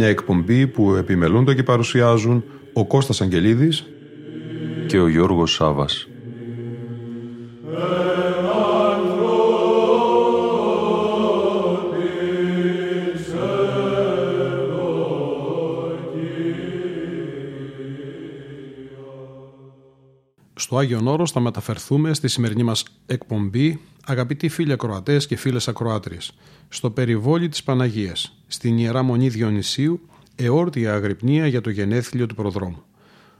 Μια εκπομπή που επιμελούνται και παρουσιάζουν ο Κώστας Αγγελίδης και ο Γιώργος Σάβας. Στο Άγιον Όρος θα μεταφερθούμε στη σημερινή μας εκπομπή αγαπητοί φίλοι ακροατές και φίλες ακροάτριες στο περιβόλι της Παναγίας, στην Ιερά Μονή Διονυσίου, εόρτια αγρυπνία για το γενέθλιο του προδρόμου.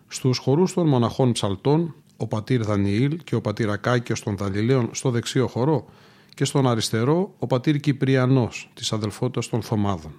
Στους χορούς των μοναχών ψαλτών, ο πατήρ Δανιήλ και ο πατήρ Ακάκιος των Δαλιλαίων στο δεξίο χορό και στον αριστερό ο πατήρ Κυπριανός της αδελφότητας των Θωμάδων.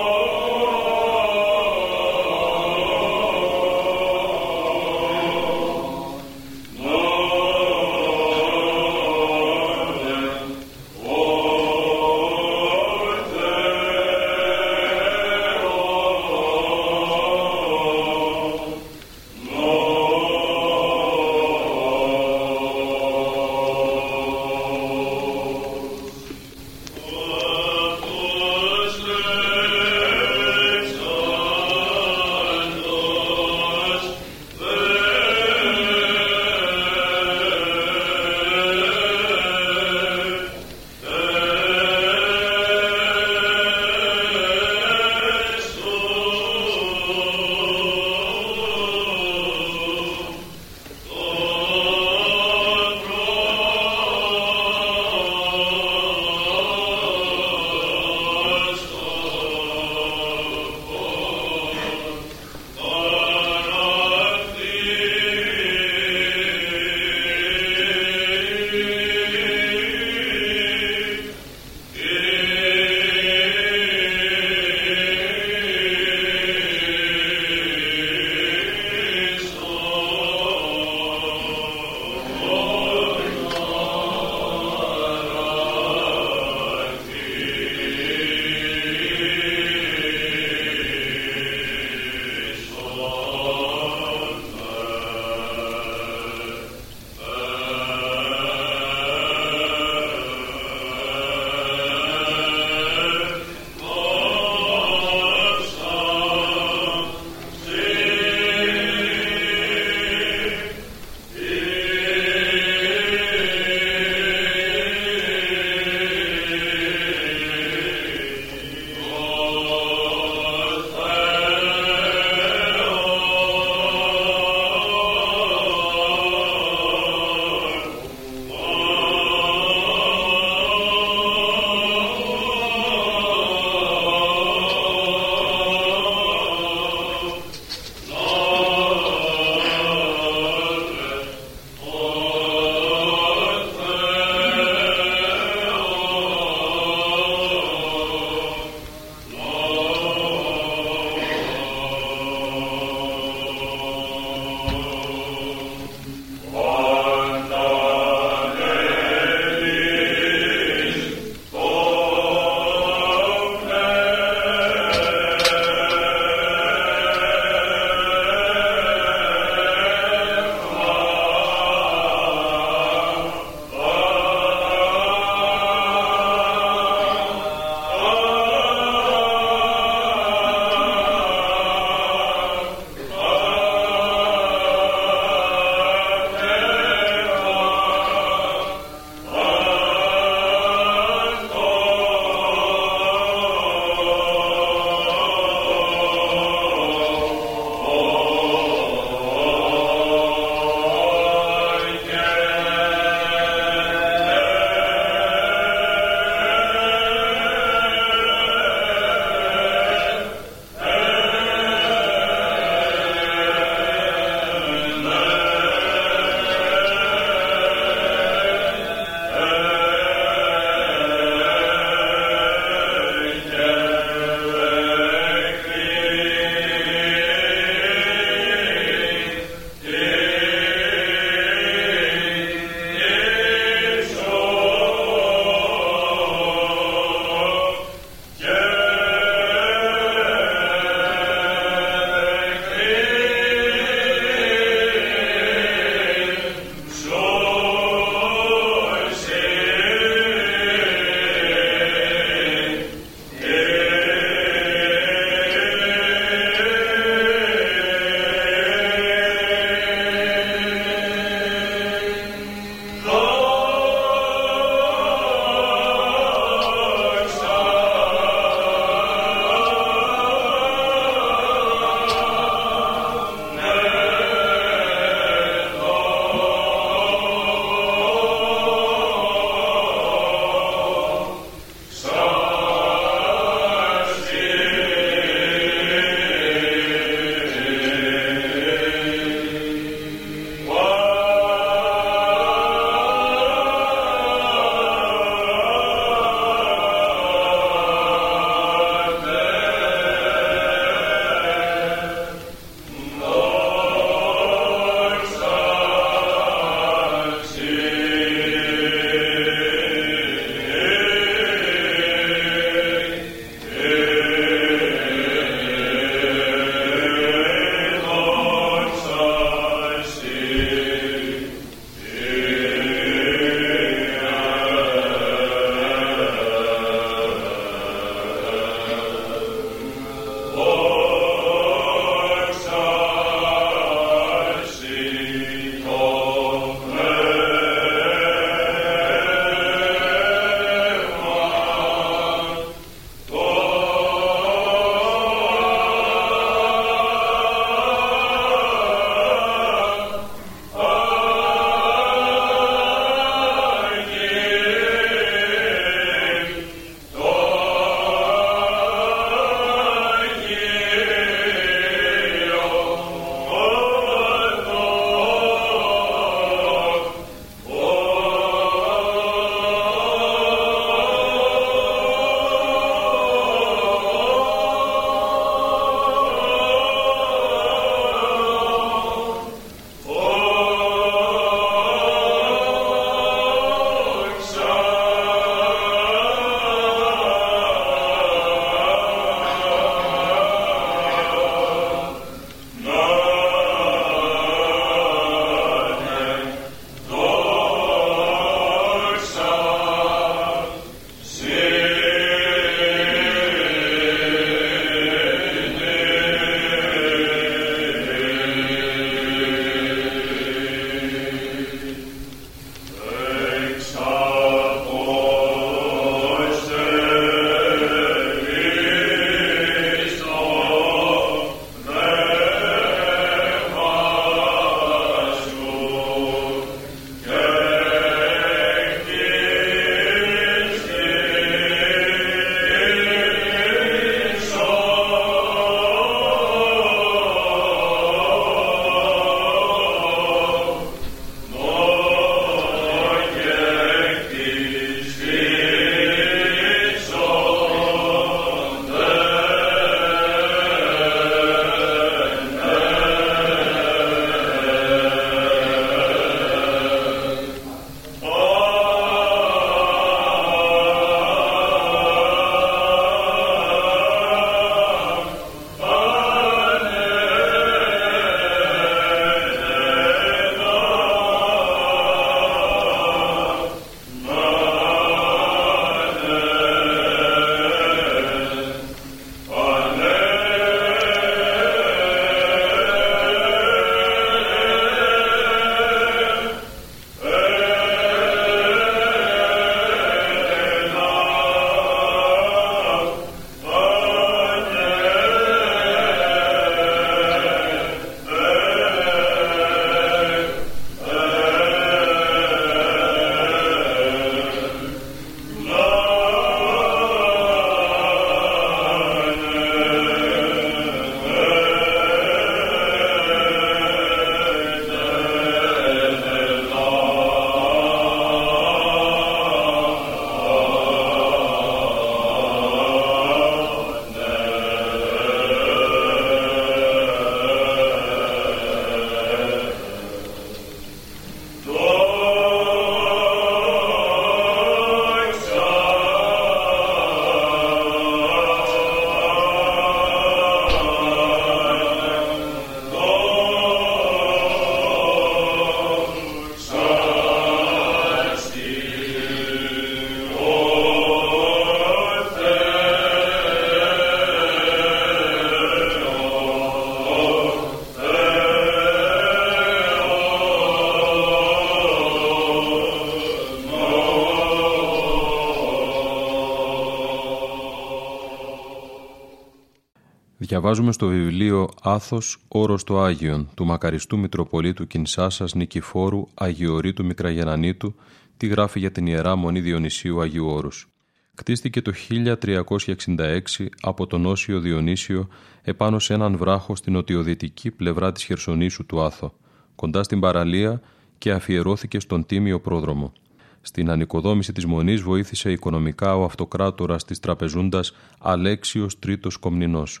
Διαβάζουμε στο βιβλίο «Άθος, όρος το Άγιον» του μακαριστού Μητροπολίτου Κινσάσας Νικηφόρου Αγιορείτου Μικραγενανίτου τι γράφει για την Ιερά Μονή Διονυσίου Αγίου Όρους. Κτίστηκε το 1366 από τον Όσιο Διονύσιο επάνω σε έναν βράχο στην οτιοδυτική πλευρά της Χερσονήσου του Άθο, κοντά στην παραλία και αφιερώθηκε στον Τίμιο Πρόδρομο. Στην ανοικοδόμηση της Μονής βοήθησε οικονομικά ο αυτοκράτορας της τραπεζούντας Αλέξιος Τρίτος Κομνηνός.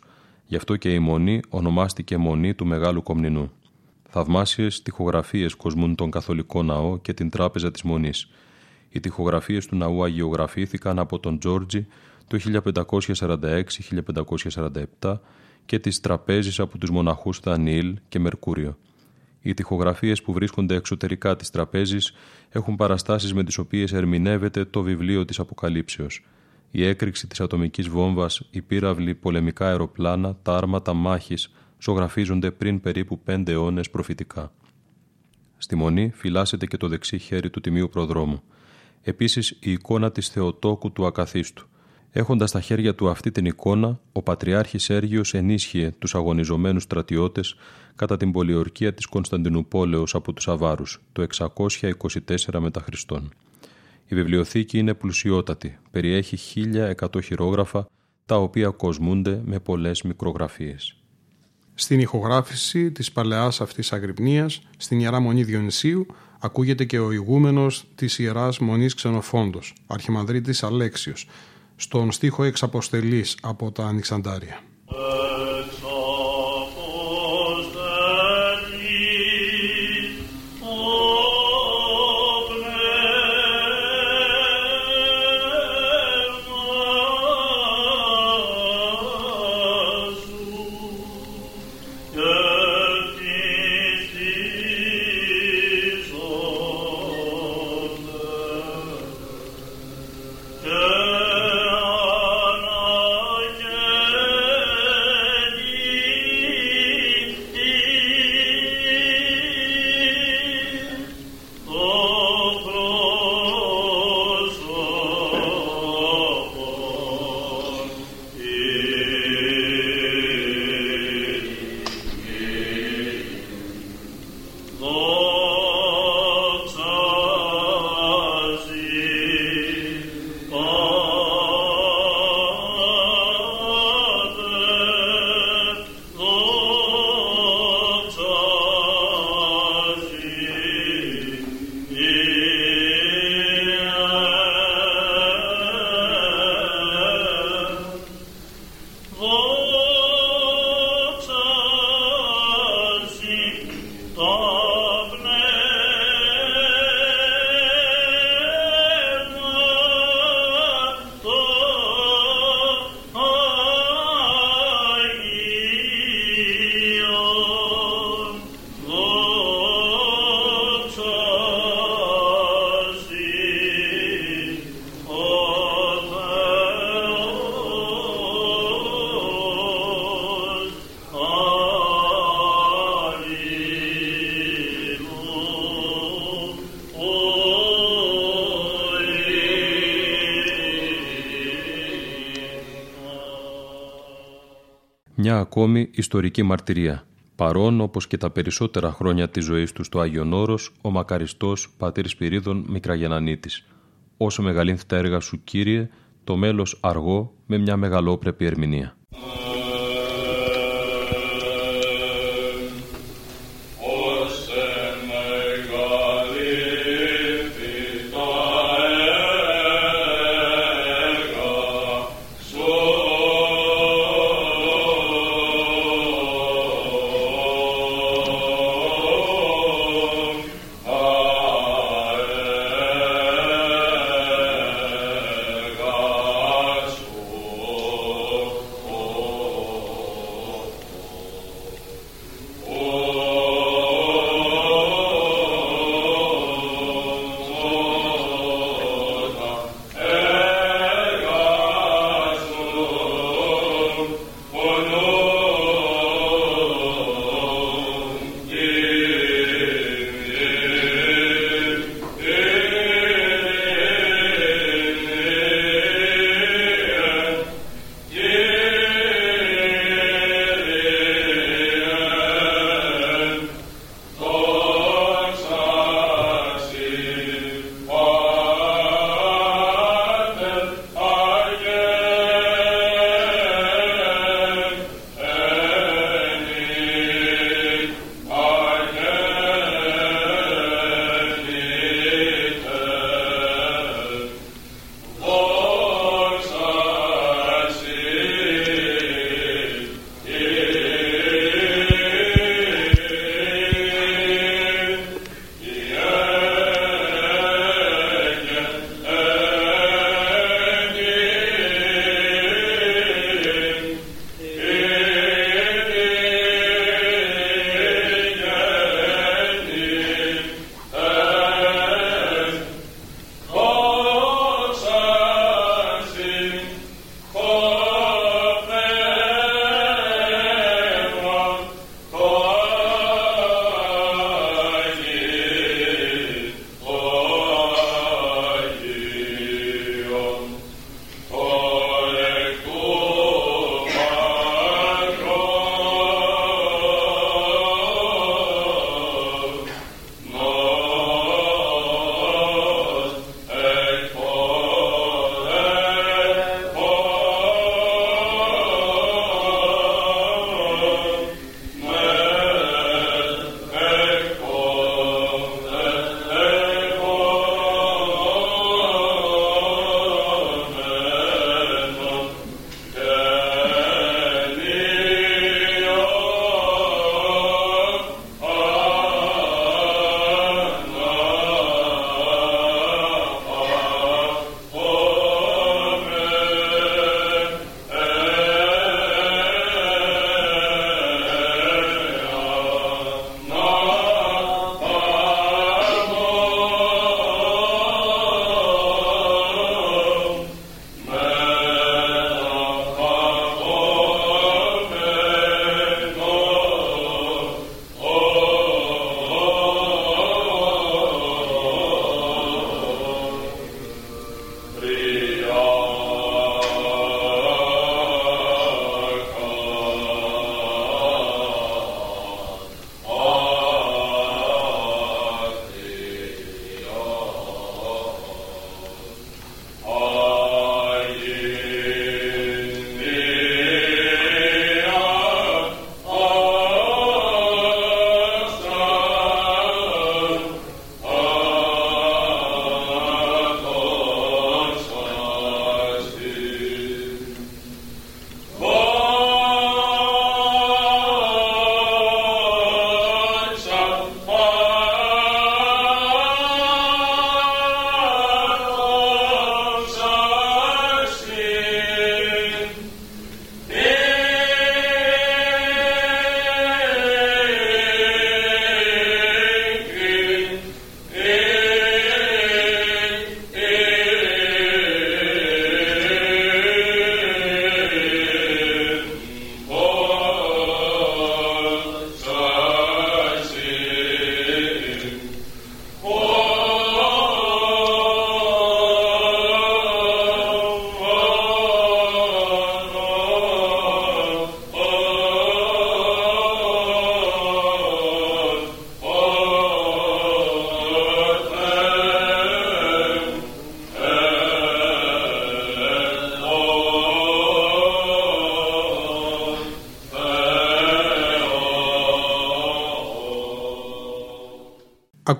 Γι' αυτό και η Μονή ονομάστηκε Μονή του Μεγάλου Κομνηνού. Θαυμάσιες τοιχογραφίες κοσμούν τον Καθολικό Ναό και την Τράπεζα της Μονής. Οι τοιχογραφίες του ναού αγιογραφήθηκαν από τον Τζόρτζι το 1546-1547 και τις τραπέζεις από τους μοναχούς Δανιήλ και Μερκούριο. Οι τοιχογραφίες που βρίσκονται εξωτερικά της τραπέζης έχουν παραστάσεις με τις οποίες ερμηνεύεται το βιβλίο της Αποκαλύψεως. Η έκρηξη της ατομικής βόμβας, οι πύραυλοι, πολεμικά αεροπλάνα, τα άρματα μάχης ζωγραφίζονται πριν περίπου πέντε αιώνες προφητικά. Στη μονή φυλάσσεται και το δεξί χέρι του Τιμίου Προδρόμου. Επίσης η εικόνα της Θεοτόκου του Ακαθίστου. Έχοντας στα χέρια του αυτή την εικόνα, ο Πατριάρχης Σέργιος ενίσχυε τους αγωνιζομένους στρατιώτες κατά την πολιορκία της Κωνσταντινούπολεως από τους Αβάρους το 624 μετά Χριστόν. Η βιβλιοθήκη είναι πλουσιότατη, περιέχει 1100 χειρόγραφα τα οποία κοσμούνται με πολλές μικρογραφίες. Στην ηχογράφηση της παλαιάς αυτής αγρυπνίας, στην Ιερά Μονή Διονυσίου, ακούγεται και ο ηγούμενος της Ιεράς Μονής Ξενοφόντος, Αρχιμανδρίτης Αλέξιος, στον στίχο «Εξ από τα Ανοιξαντάρια. Ακόμη ιστορική μαρτυρία. Παρόν, όπως και τα περισσότερα χρόνια της ζωής του στο Άγιον Όρος, ο μακαριστός πατήρ Σπυρίδων Μικραγενανίτης. Όσο μεγαλύνθη τα έργα σου, Κύριε, το μέλος αργό με μια μεγαλόπρεπη ερμηνεία.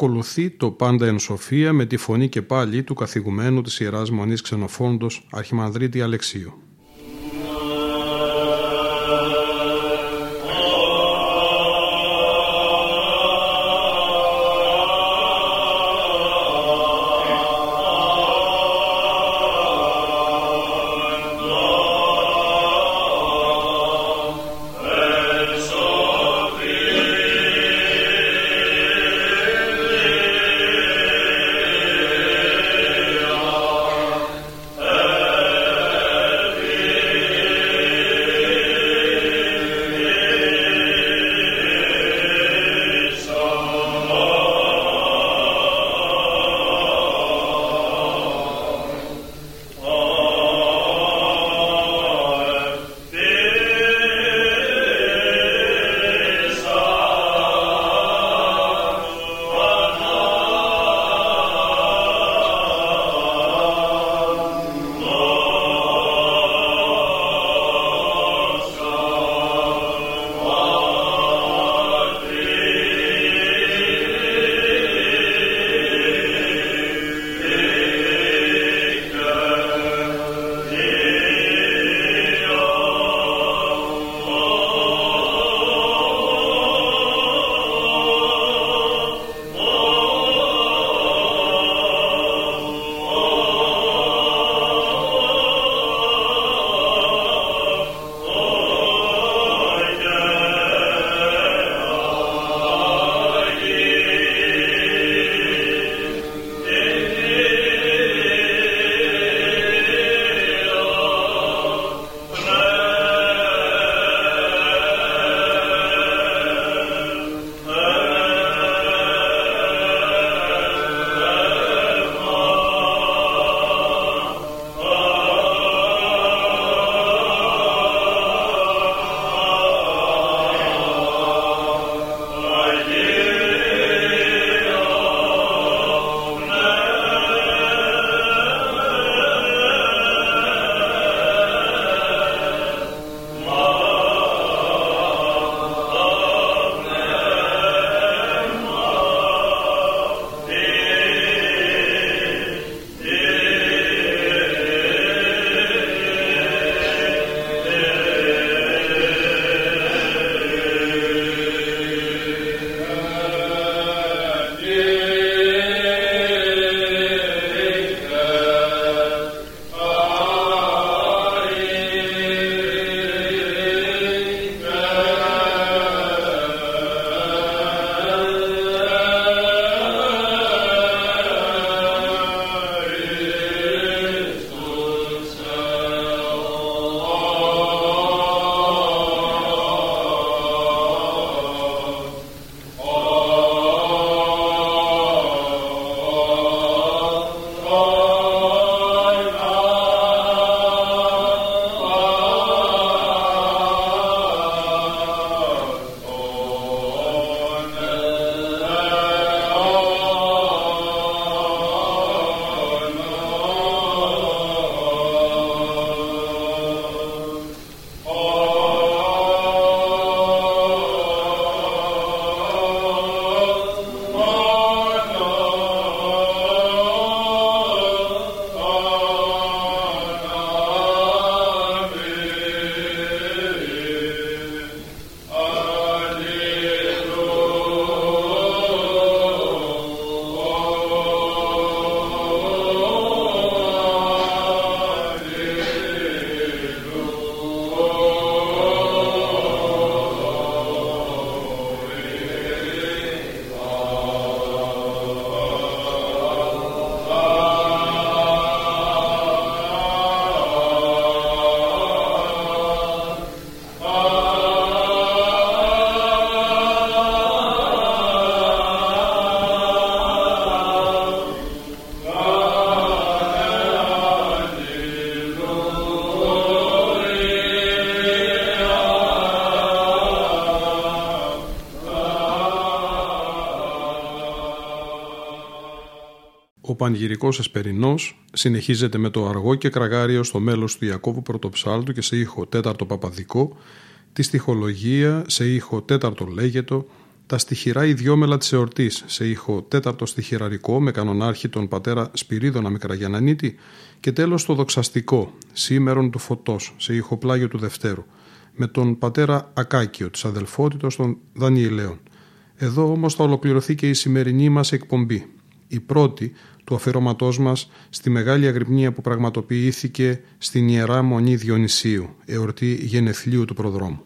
Ακολουθεί το πάντα εν σοφία με τη φωνή και πάλι του καθηγουμένου της Ιεράς Μονής Ξενοφόντος Αρχιμανδρίτη Αλεξίου. Πανηγυρικός εσπερινός συνεχίζεται με το αργό και κραγάριο στο μέλος του Ιακώβου Πρωτοψάλτου και σε ήχο τέταρτο παπαδικό, τη στοιχολογία σε ήχο τέταρτο λέγετο, τα στοιχειρά ιδιόμελα της εορτής σε ήχο τέταρτο στοιχειραρικό με κανονάρχη τον πατέρα Σπυρίδωνα Μικραγιανανίτη και τέλος το δοξαστικό σήμερον του φωτός σε ήχο πλάγιο του Δευτέρου με τον πατέρα Ακάκιο της αδελφότητος των Δανιηλαίων. Εδώ όμως θα ολοκληρωθεί και η σημερινή μας εκπομπή, η πρώτη του αφιερώματός μας στη μεγάλη αγρυπνία που πραγματοποιήθηκε στην Ιερά Μονή Διονυσίου, εορτή γενεθλίου του προδρόμου.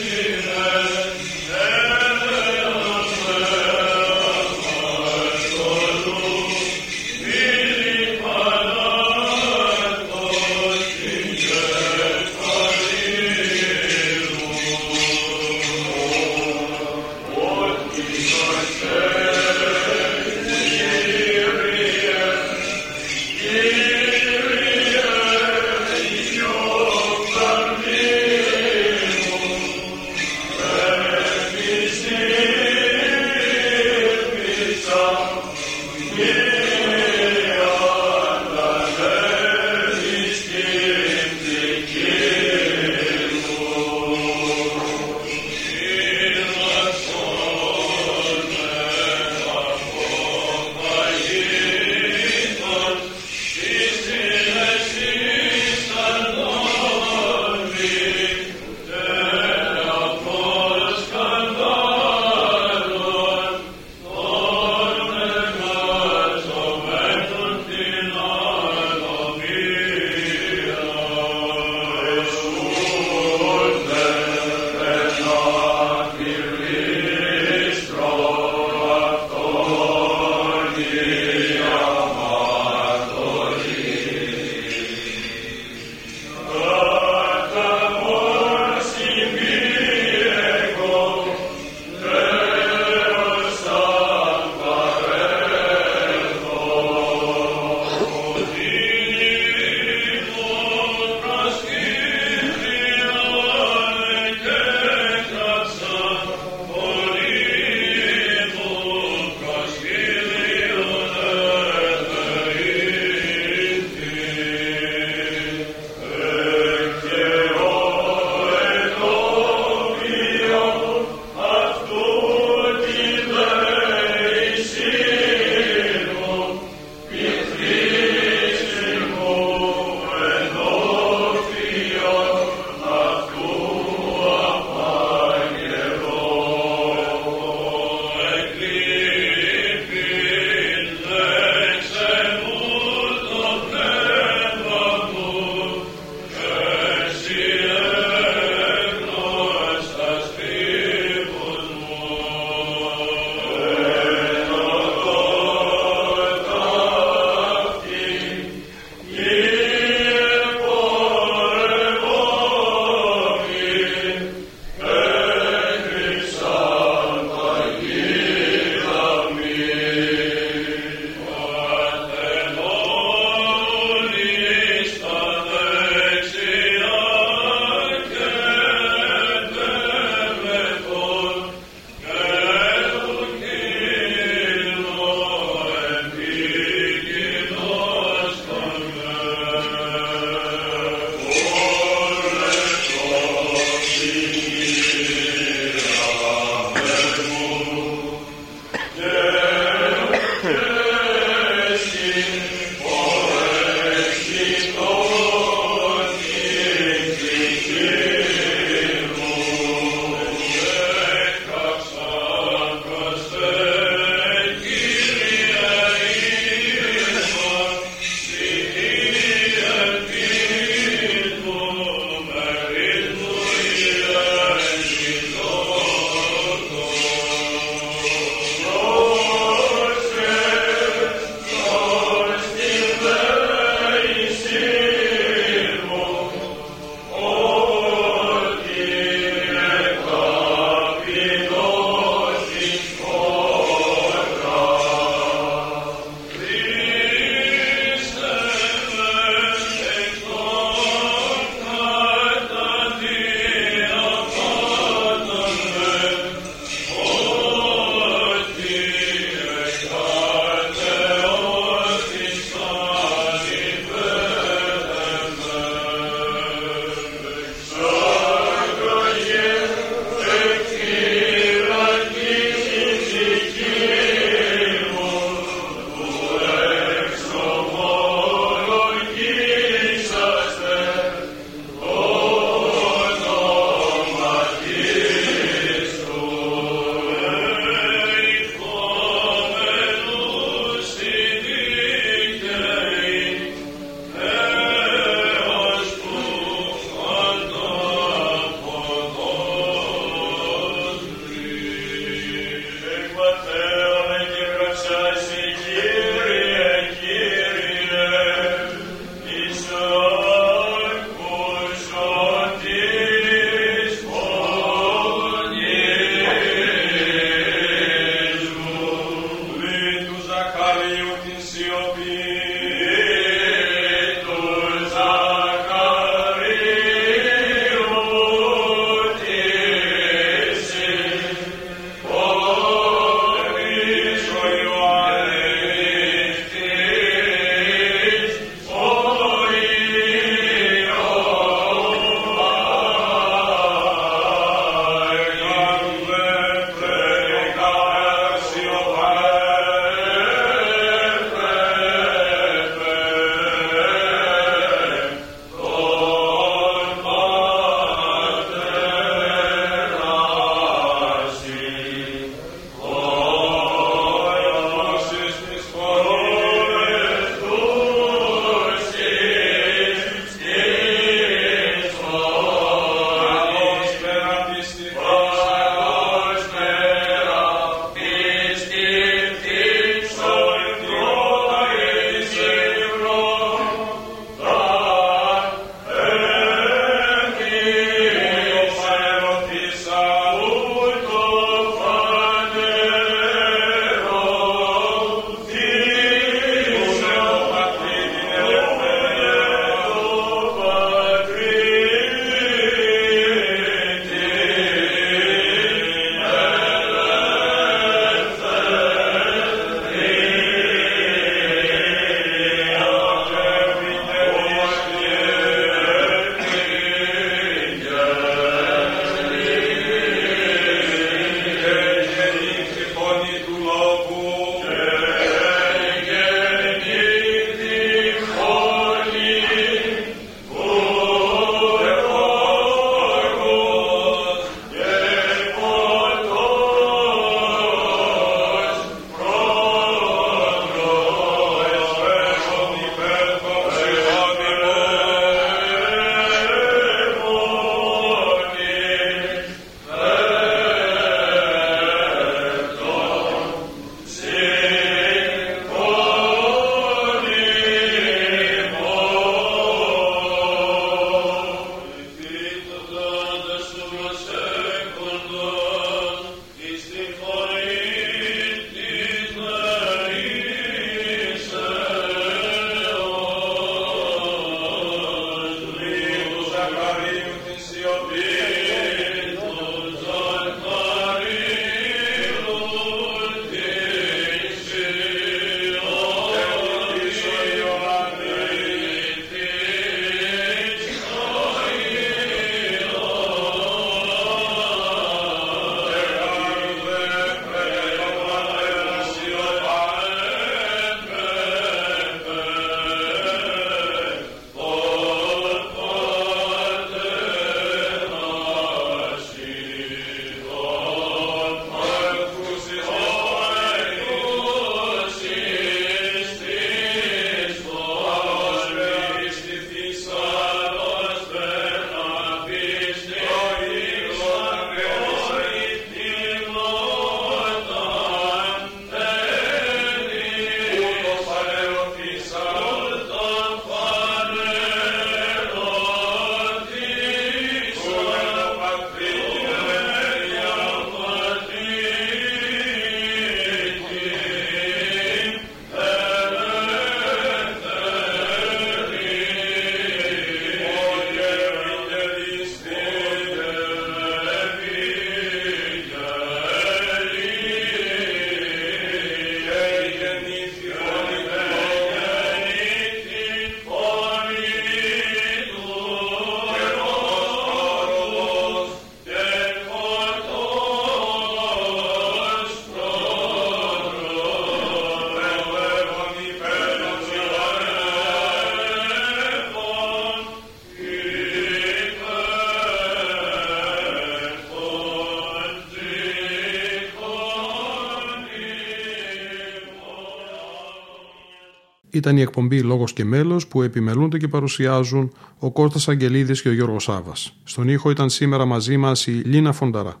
Ήταν η εκπομπή Λόγος και Μέλος που επιμελούνται και παρουσιάζουν ο Κώστας Αγγελίδης και ο Γιώργος Σάβας. Στον ήχο ήταν σήμερα μαζί μας η Λίνα Φονταρά.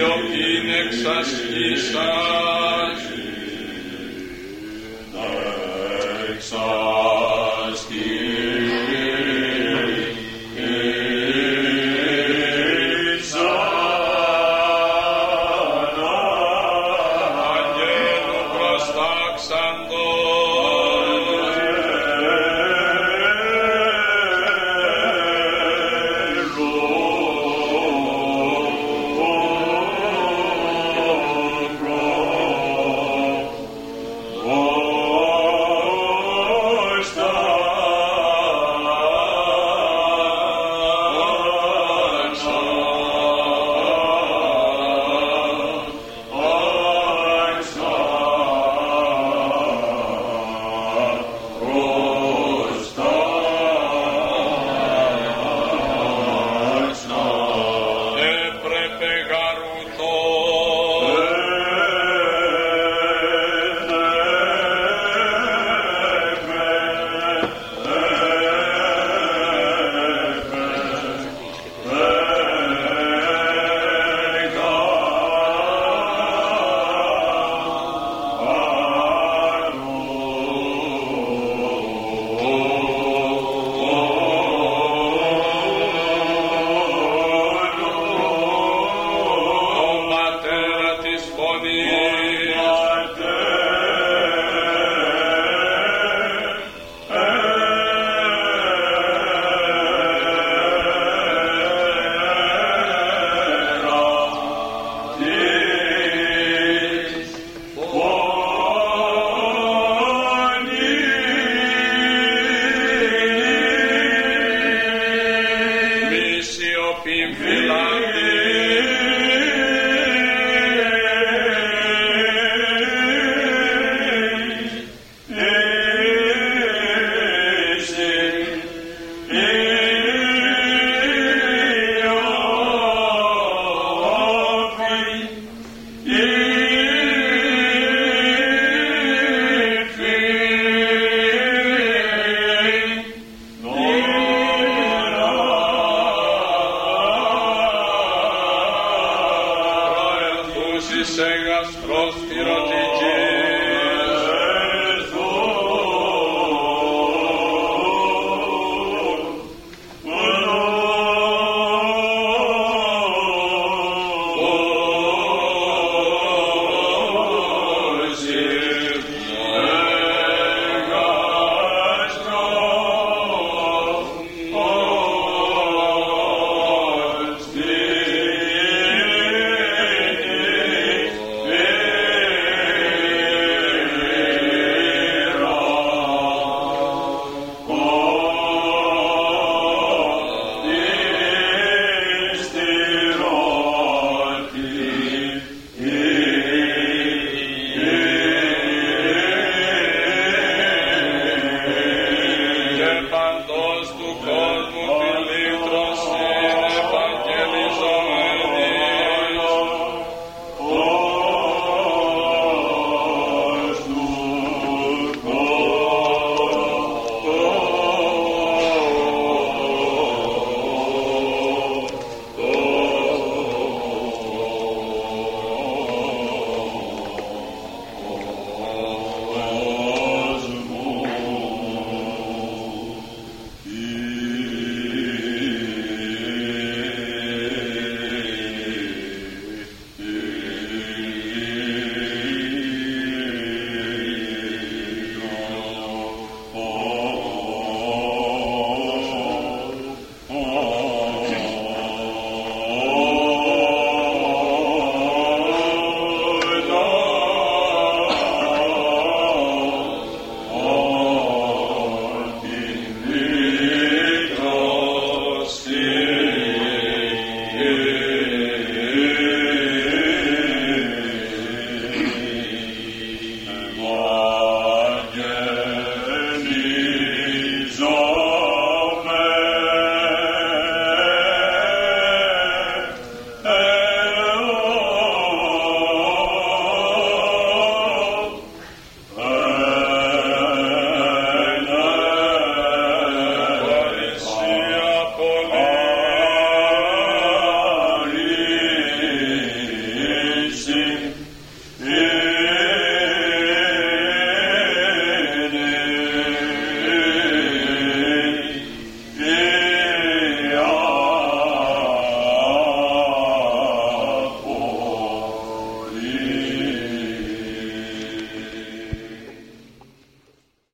διότι είναι.